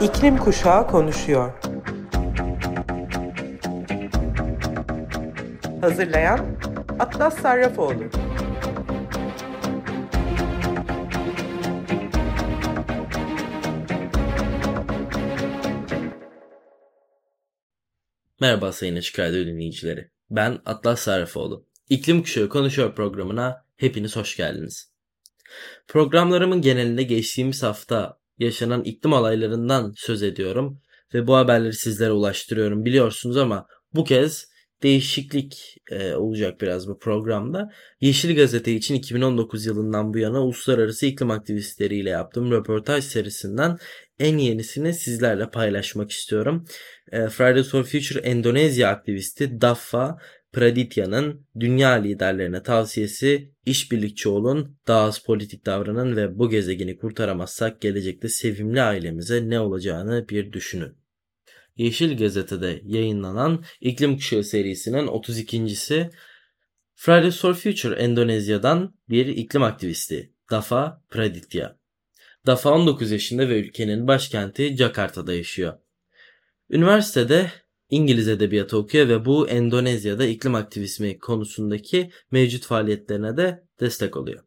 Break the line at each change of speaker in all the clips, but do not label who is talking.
İklim Kuşağı konuşuyor. Hazırlayan Atlas Sarrafoğlu.
Merhaba Sayın Açık Radyo dinleyicileri. Ben Atlas Sarrafoğlu. İklim Kuşağı Konuşuyor programına hepiniz hoş geldiniz. Programlarımın genelinde geçtiğimiz hafta yaşanan iklim olaylarından söz ediyorum ve bu haberleri sizlere ulaştırıyorum biliyorsunuz ama bu kez değişiklik e, olacak biraz bu programda. Yeşil Gazete için 2019 yılından bu yana uluslararası iklim aktivistleriyle yaptığım röportaj serisinden en yenisini sizlerle paylaşmak istiyorum. E, Fridays for Future Endonezya aktivisti Daffa Praditya'nın dünya liderlerine tavsiyesi işbirlikçi olun, daha az politik davranın ve bu gezegeni kurtaramazsak gelecekte sevimli ailemize ne olacağını bir düşünün. Yeşil Gazete'de yayınlanan İklim Kuşağı serisinin 32.si Fridays for Future Endonezya'dan bir iklim aktivisti Dafa Praditya. Dafa 19 yaşında ve ülkenin başkenti Jakarta'da yaşıyor. Üniversitede İngiliz edebiyatı okuyor ve bu Endonezya'da iklim aktivizmi konusundaki mevcut faaliyetlerine de destek oluyor.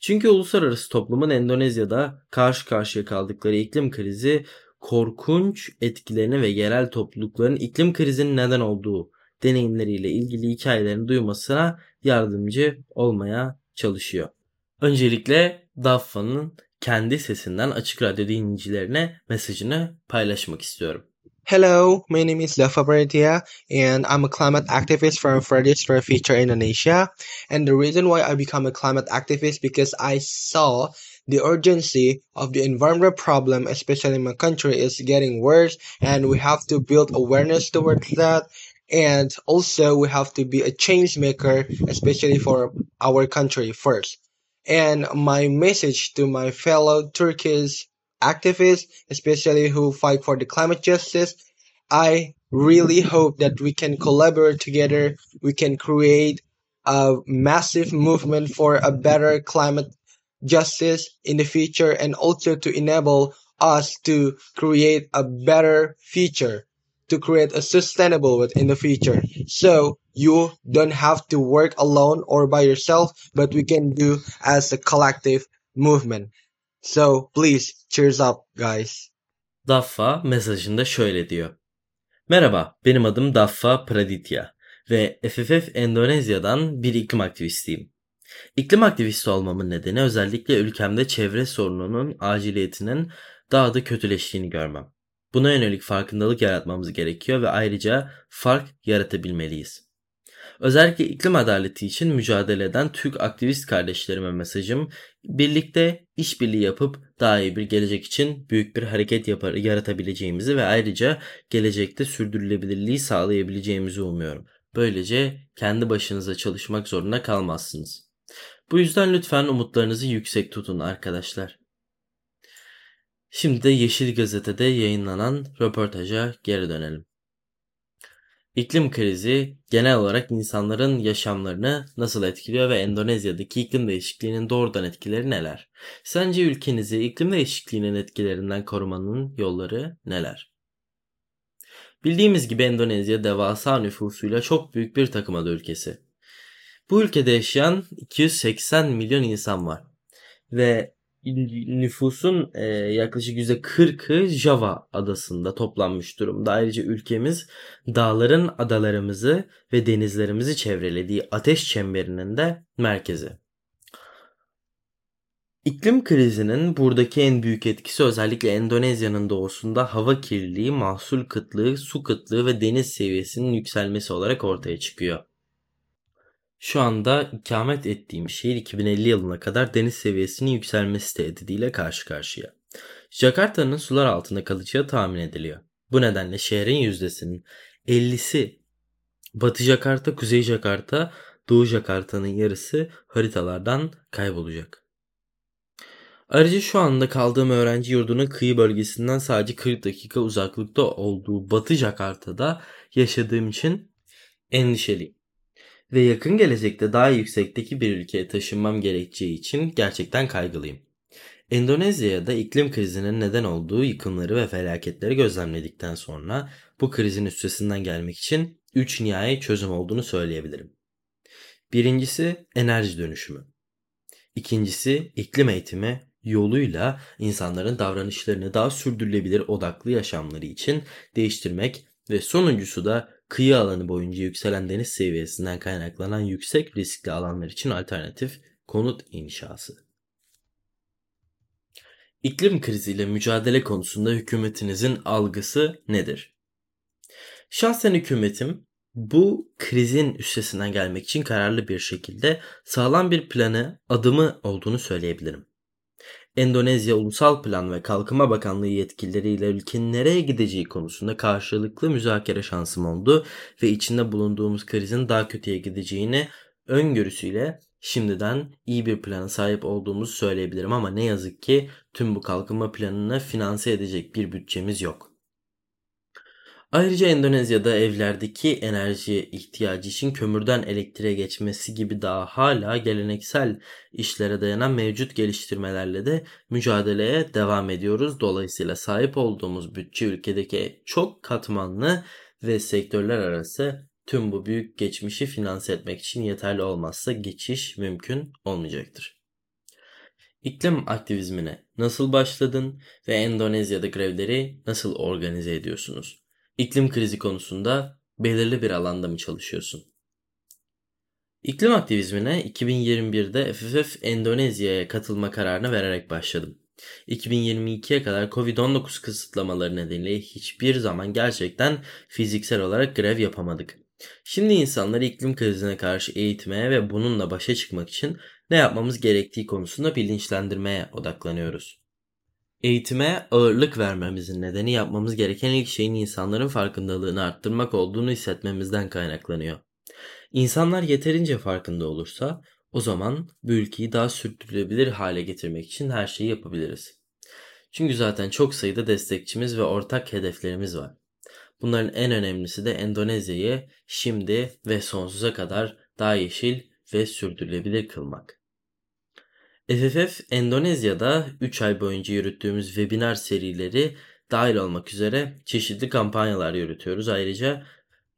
Çünkü uluslararası toplumun Endonezya'da karşı karşıya kaldıkları iklim krizi korkunç etkilerini ve yerel toplulukların iklim krizinin neden olduğu deneyimleriyle ilgili hikayelerini duymasına yardımcı olmaya çalışıyor. Öncelikle Daffa'nın kendi sesinden Açık Radyo dinleyicilerine mesajını paylaşmak istiyorum.
Hello, my name is Dafa Baratia, and I'm a climate activist from Fridays for Future Indonesia. And the reason why I become a climate activist because I saw the urgency of the environmental problem, especially in my country, is getting worse, and we have to build awareness towards that. And also, we have to be a change maker, especially for our country first. And my message to my fellow Turkish activists, especially who fight for the climate justice, I really hope that we can collaborate together. We can create a massive movement for a better climate justice in the future and also to enable us to create a better future, to create a sustainable one in the future. So you don't have to work alone or by yourself, but we can do as a collective movement. So please cheers up guys.
Daffa mesajında şöyle diyor. Merhaba, benim adım Daffa Praditya ve FFF Endonezya'dan bir iklim aktivistiyim. İklim aktivisti olmamın nedeni özellikle ülkemde çevre sorununun aciliyetinin daha da kötüleştiğini görmem. Buna yönelik farkındalık yaratmamız gerekiyor ve ayrıca fark yaratabilmeliyiz. Özellikle iklim adaleti için mücadele eden Türk aktivist kardeşlerime mesajım, birlikte işbirliği yapıp daha iyi bir gelecek için büyük bir hareket yapar, yaratabileceğimizi ve ayrıca gelecekte sürdürülebilirliği sağlayabileceğimizi umuyorum. Böylece kendi başınıza çalışmak zorunda kalmazsınız. Bu yüzden lütfen umutlarınızı yüksek tutun arkadaşlar. Şimdi de Yeşil Gazete'de yayınlanan röportaja geri dönelim. İklim krizi genel olarak insanların yaşamlarını nasıl etkiliyor ve Endonezya'daki iklim değişikliğinin doğrudan etkileri neler? Sence ülkenizi iklim değişikliğinin etkilerinden korumanın yolları neler? Bildiğimiz gibi Endonezya devasa nüfusuyla çok büyük bir takım adı ülkesi. Bu ülkede yaşayan 280 milyon insan var. Ve nüfusun e, yaklaşık %40'ı Java adasında toplanmış durumda. Ayrıca ülkemiz dağların adalarımızı ve denizlerimizi çevrelediği ateş çemberinin de merkezi. İklim krizinin buradaki en büyük etkisi özellikle Endonezya'nın doğusunda hava kirliliği, mahsul kıtlığı, su kıtlığı ve deniz seviyesinin yükselmesi olarak ortaya çıkıyor. Şu anda ikamet ettiğim şehir 2050 yılına kadar deniz seviyesinin yükselmesi tehdidiyle karşı karşıya. Jakarta'nın sular altında kalacağı tahmin ediliyor. Bu nedenle şehrin yüzdesinin 50'si Batı Jakarta, Kuzey Jakarta, Doğu Jakarta'nın yarısı haritalardan kaybolacak. Ayrıca şu anda kaldığım öğrenci yurdunun kıyı bölgesinden sadece 40 dakika uzaklıkta olduğu Batı Jakarta'da yaşadığım için endişeliyim ve yakın gelecekte daha yüksekteki bir ülkeye taşınmam gerekeceği için gerçekten kaygılıyım. Endonezya'da iklim krizinin neden olduğu yıkımları ve felaketleri gözlemledikten sonra bu krizin üstesinden gelmek için 3 nihai çözüm olduğunu söyleyebilirim. Birincisi enerji dönüşümü. İkincisi iklim eğitimi yoluyla insanların davranışlarını daha sürdürülebilir odaklı yaşamları için değiştirmek ve sonuncusu da kıyı alanı boyunca yükselen deniz seviyesinden kaynaklanan yüksek riskli alanlar için alternatif konut inşası. İklim kriziyle mücadele konusunda hükümetinizin algısı nedir? Şahsen hükümetim bu krizin üstesinden gelmek için kararlı bir şekilde sağlam bir planı, adımı olduğunu söyleyebilirim. Endonezya Ulusal Plan ve Kalkınma Bakanlığı yetkilileriyle ülkenin nereye gideceği konusunda karşılıklı müzakere şansım oldu ve içinde bulunduğumuz krizin daha kötüye gideceğini öngörüsüyle şimdiden iyi bir plana sahip olduğumuzu söyleyebilirim ama ne yazık ki tüm bu kalkınma planını finanse edecek bir bütçemiz yok. Ayrıca Endonezya'da evlerdeki enerji ihtiyacı için kömürden elektriğe geçmesi gibi daha hala geleneksel işlere dayanan mevcut geliştirmelerle de mücadeleye devam ediyoruz. Dolayısıyla sahip olduğumuz bütçe ülkedeki çok katmanlı ve sektörler arası tüm bu büyük geçmişi finanse etmek için yeterli olmazsa geçiş mümkün olmayacaktır. İklim aktivizmine nasıl başladın ve Endonezya'da grevleri nasıl organize ediyorsunuz? İklim krizi konusunda belirli bir alanda mı çalışıyorsun? İklim aktivizmine 2021'de FFF Endonezya'ya katılma kararını vererek başladım. 2022'ye kadar Covid-19 kısıtlamaları nedeniyle hiçbir zaman gerçekten fiziksel olarak grev yapamadık. Şimdi insanları iklim krizine karşı eğitmeye ve bununla başa çıkmak için ne yapmamız gerektiği konusunda bilinçlendirmeye odaklanıyoruz. Eğitime ağırlık vermemizin nedeni yapmamız gereken ilk şeyin insanların farkındalığını arttırmak olduğunu hissetmemizden kaynaklanıyor. İnsanlar yeterince farkında olursa o zaman bu ülkeyi daha sürdürülebilir hale getirmek için her şeyi yapabiliriz. Çünkü zaten çok sayıda destekçimiz ve ortak hedeflerimiz var. Bunların en önemlisi de Endonezya'yı şimdi ve sonsuza kadar daha yeşil ve sürdürülebilir kılmak. FFF Endonezya'da 3 ay boyunca yürüttüğümüz webinar serileri dahil olmak üzere çeşitli kampanyalar yürütüyoruz. Ayrıca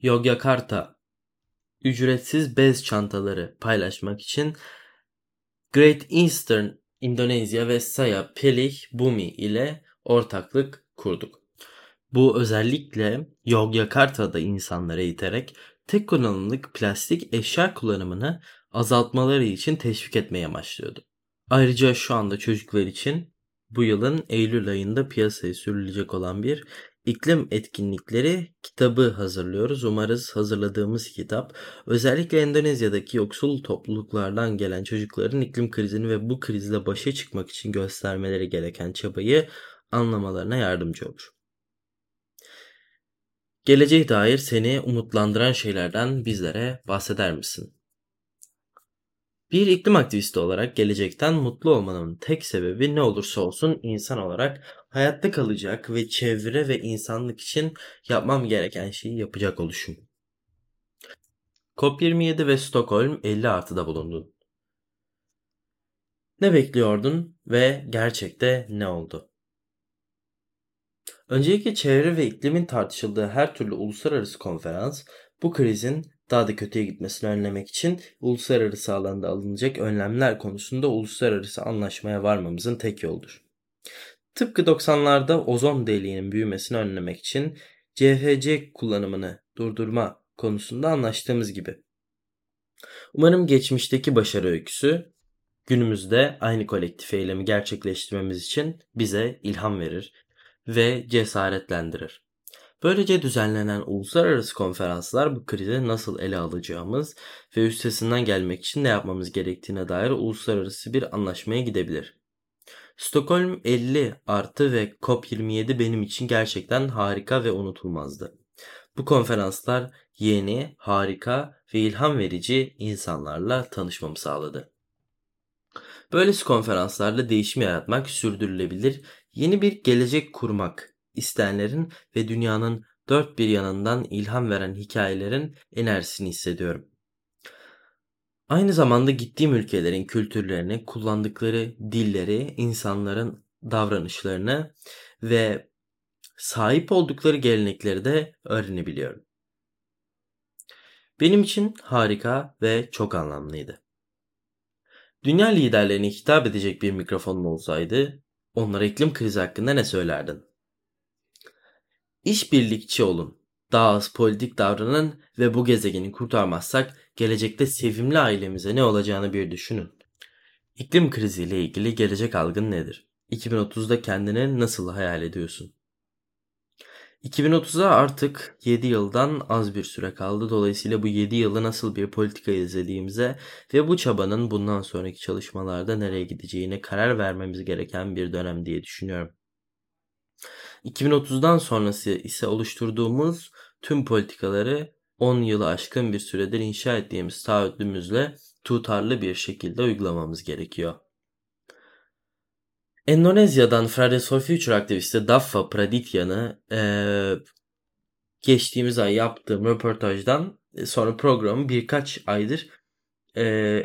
Yogyakarta ücretsiz bez çantaları paylaşmak için Great Eastern Endonezya ve Saya Pelih Bumi ile ortaklık kurduk. Bu özellikle Yogyakarta'da insanlara iterek tek kullanımlık plastik eşya kullanımını azaltmaları için teşvik etmeye amaçlıyordu. Ayrıca şu anda çocuklar için bu yılın Eylül ayında piyasaya sürülecek olan bir iklim etkinlikleri kitabı hazırlıyoruz. Umarız hazırladığımız kitap özellikle Endonezya'daki yoksul topluluklardan gelen çocukların iklim krizini ve bu krizle başa çıkmak için göstermeleri gereken çabayı anlamalarına yardımcı olur. Geleceğe dair seni umutlandıran şeylerden bizlere bahseder misin? Bir iklim aktivisti olarak gelecekten mutlu olmanın tek sebebi ne olursa olsun insan olarak hayatta kalacak ve çevre ve insanlık için yapmam gereken şeyi yapacak oluşum. COP27 ve Stockholm 50 artıda bulundun. Ne bekliyordun ve gerçekte ne oldu? Öncelikle çevre ve iklimin tartışıldığı her türlü uluslararası konferans bu krizin daha da kötüye gitmesini önlemek için uluslararası alanda alınacak önlemler konusunda uluslararası anlaşmaya varmamızın tek yoldur. Tıpkı 90'larda ozon deliğinin büyümesini önlemek için CFC kullanımını durdurma konusunda anlaştığımız gibi. Umarım geçmişteki başarı öyküsü günümüzde aynı kolektif eylemi gerçekleştirmemiz için bize ilham verir ve cesaretlendirir. Böylece düzenlenen uluslararası konferanslar bu krizi nasıl ele alacağımız ve üstesinden gelmek için ne yapmamız gerektiğine dair uluslararası bir anlaşmaya gidebilir. Stockholm 50 artı ve COP27 benim için gerçekten harika ve unutulmazdı. Bu konferanslar yeni, harika ve ilham verici insanlarla tanışmamı sağladı. Böylesi konferanslarla değişim yaratmak, sürdürülebilir, yeni bir gelecek kurmak isteyenlerin ve dünyanın dört bir yanından ilham veren hikayelerin enerjisini hissediyorum. Aynı zamanda gittiğim ülkelerin kültürlerini, kullandıkları dilleri, insanların davranışlarını ve sahip oldukları gelenekleri de öğrenebiliyorum. Benim için harika ve çok anlamlıydı. Dünya liderlerine hitap edecek bir mikrofonun olsaydı onlara iklim krizi hakkında ne söylerdin? İşbirlikçi olun. Daha az politik davranın ve bu gezegeni kurtarmazsak gelecekte sevimli ailemize ne olacağını bir düşünün. İklim kriziyle ilgili gelecek algın nedir? 2030'da kendini nasıl hayal ediyorsun? 2030'a artık 7 yıldan az bir süre kaldı. Dolayısıyla bu 7 yılı nasıl bir politika izlediğimize ve bu çabanın bundan sonraki çalışmalarda nereye gideceğine karar vermemiz gereken bir dönem diye düşünüyorum. 2030'dan sonrası ise oluşturduğumuz tüm politikaları 10 yılı aşkın bir süredir inşa ettiğimiz taahhüdümüzle tutarlı bir şekilde uygulamamız gerekiyor. Endonezya'dan Fridays for Future aktivisti Daffa Pradityan'ı geçtiğimiz ay yaptığım röportajdan e, sonra programı birkaç aydır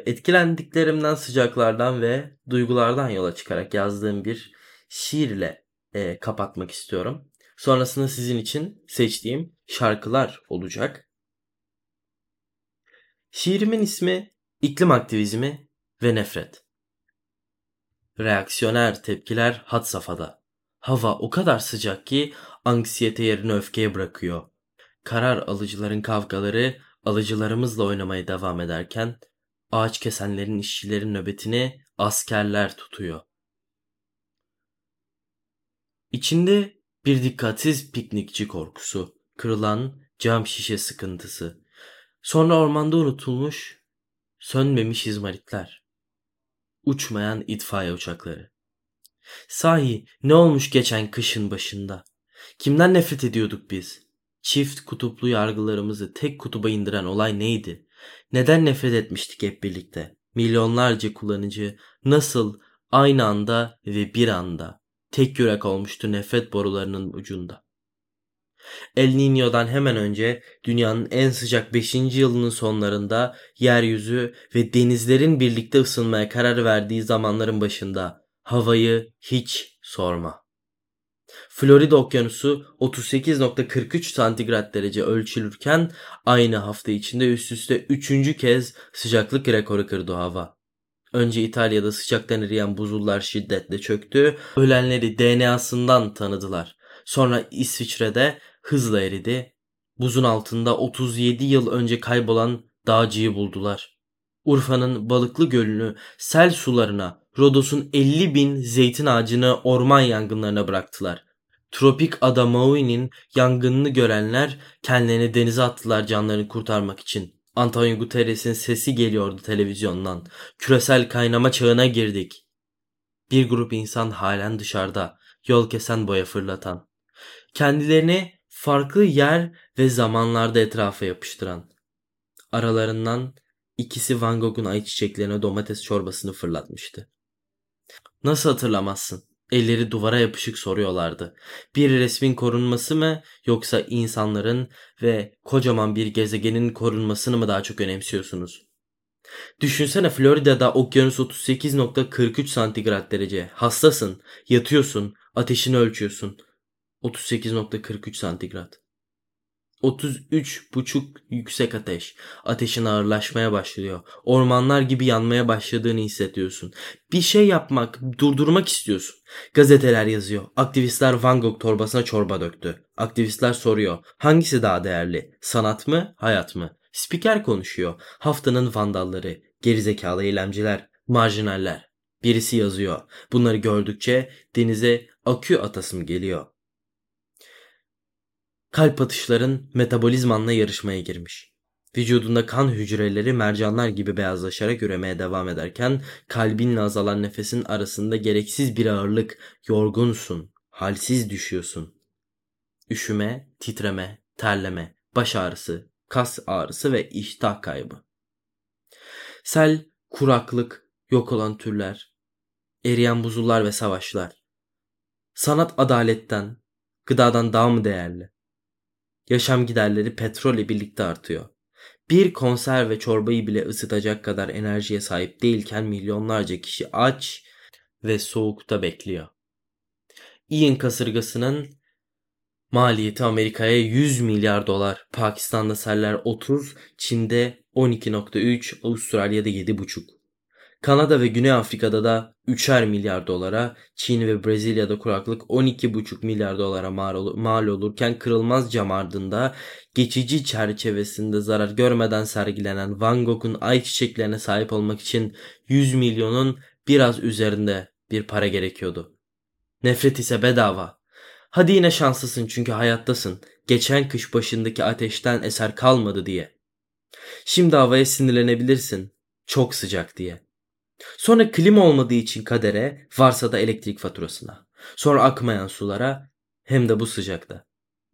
etkilendiklerimden, sıcaklardan ve duygulardan yola çıkarak yazdığım bir şiirle e, kapatmak istiyorum. Sonrasında sizin için seçtiğim şarkılar olacak. Şiirimin ismi İklim Aktivizmi ve Nefret. Reaksiyoner tepkiler had safhada. Hava o kadar sıcak ki anksiyete yerini öfkeye bırakıyor. Karar alıcıların kavgaları alıcılarımızla oynamaya devam ederken ağaç kesenlerin işçilerin nöbetini askerler tutuyor. İçinde bir dikkatsiz piknikçi korkusu, kırılan cam şişe sıkıntısı, sonra ormanda unutulmuş, sönmemiş izmaritler uçmayan itfaiye uçakları. Sahi ne olmuş geçen kışın başında? Kimden nefret ediyorduk biz? Çift kutuplu yargılarımızı tek kutuba indiren olay neydi? Neden nefret etmiştik hep birlikte? Milyonlarca kullanıcı nasıl aynı anda ve bir anda tek yürek olmuştu nefret borularının ucunda. El Niño'dan hemen önce dünyanın en sıcak 5. yılının sonlarında yeryüzü ve denizlerin birlikte ısınmaya karar verdiği zamanların başında havayı hiç sorma. Florida okyanusu 38.43 santigrat derece ölçülürken aynı hafta içinde üst üste üçüncü kez sıcaklık rekoru kırdı hava. Önce İtalya'da sıcaktan eriyen buzullar şiddetle çöktü, ölenleri DNA'sından tanıdılar. Sonra İsviçre'de hızla eridi. Buzun altında 37 yıl önce kaybolan dağcıyı buldular. Urfa'nın Balıklı Gölü'nü sel sularına, Rodos'un 50 bin zeytin ağacını orman yangınlarına bıraktılar. Tropik ada Maui'nin yangınını görenler kendilerini denize attılar canlarını kurtarmak için. Antonio Guterres'in sesi geliyordu televizyondan. Küresel kaynama çağına girdik. Bir grup insan halen dışarıda, yol kesen boya fırlatan. Kendilerini farklı yer ve zamanlarda etrafa yapıştıran. Aralarından ikisi Van Gogh'un ayçiçeklerine domates çorbasını fırlatmıştı. Nasıl hatırlamazsın? Elleri duvara yapışık soruyorlardı. Bir resmin korunması mı yoksa insanların ve kocaman bir gezegenin korunmasını mı daha çok önemsiyorsunuz? Düşünsene Florida'da okyanus 38.43 santigrat derece. Hastasın, yatıyorsun, ateşini ölçüyorsun. 38.43 santigrat. 33,5 yüksek ateş. Ateşin ağırlaşmaya başlıyor. Ormanlar gibi yanmaya başladığını hissediyorsun. Bir şey yapmak, durdurmak istiyorsun. Gazeteler yazıyor. Aktivistler Van Gogh torbasına çorba döktü. Aktivistler soruyor. Hangisi daha değerli? Sanat mı, hayat mı? Spiker konuşuyor. Haftanın vandalları, gerizekalı eylemciler, marjinaller. Birisi yazıyor. Bunları gördükçe denize akü atasım geliyor kalp atışların metabolizmanla yarışmaya girmiş. Vücudunda kan hücreleri mercanlar gibi beyazlaşarak üremeye devam ederken kalbinle azalan nefesin arasında gereksiz bir ağırlık, yorgunsun, halsiz düşüyorsun. Üşüme, titreme, terleme, baş ağrısı, kas ağrısı ve iştah kaybı. Sel, kuraklık, yok olan türler, eriyen buzullar ve savaşlar. Sanat adaletten, gıdadan daha mı değerli? Yaşam giderleri petrolle birlikte artıyor. bir konserve çorbayı bile ısıtacak kadar enerjiye sahip değilken milyonlarca kişi aç ve soğukta bekliyor. Ian kasırgasının maliyeti Amerika'ya 100 milyar dolar, Pakistan'da seller 30, Çin'de 12.3, Avustralya'da 7.5. Kanada ve Güney Afrika'da da 3'er milyar dolara, Çin ve Brezilya'da kuraklık 12,5 milyar dolara mal olurken kırılmaz cam ardında geçici çerçevesinde zarar görmeden sergilenen Van Gogh'un ay çiçeklerine sahip olmak için 100 milyonun biraz üzerinde bir para gerekiyordu. Nefret ise bedava. Hadi yine şanslısın çünkü hayattasın. Geçen kış başındaki ateşten eser kalmadı diye. Şimdi havaya sinirlenebilirsin. Çok sıcak diye. Sonra klima olmadığı için kadere, varsa da elektrik faturasına. Sonra akmayan sulara, hem de bu sıcakta.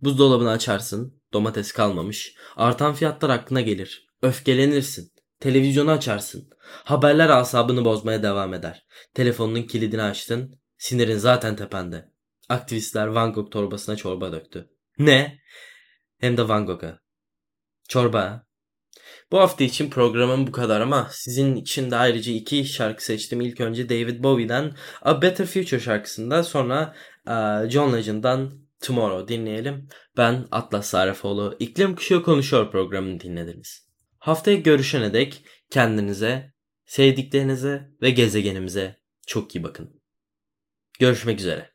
Buzdolabını açarsın, domates kalmamış. Artan fiyatlar aklına gelir. Öfkelenirsin. Televizyonu açarsın. Haberler asabını bozmaya devam eder. Telefonunun kilidini açtın. Sinirin zaten tepende. Aktivistler Van Gogh torbasına çorba döktü. Ne? Hem de Van Gogh'a. Çorba. Bu hafta için programım bu kadar ama sizin için de ayrıca iki şarkı seçtim. İlk önce David Bowie'den A Better Future şarkısından sonra John Legend'dan Tomorrow dinleyelim. Ben Atlas Sarafoğlu. İklim Kuşağı Konuşuyor programını dinlediniz. Haftaya görüşene dek kendinize, sevdiklerinize ve gezegenimize çok iyi bakın. Görüşmek üzere.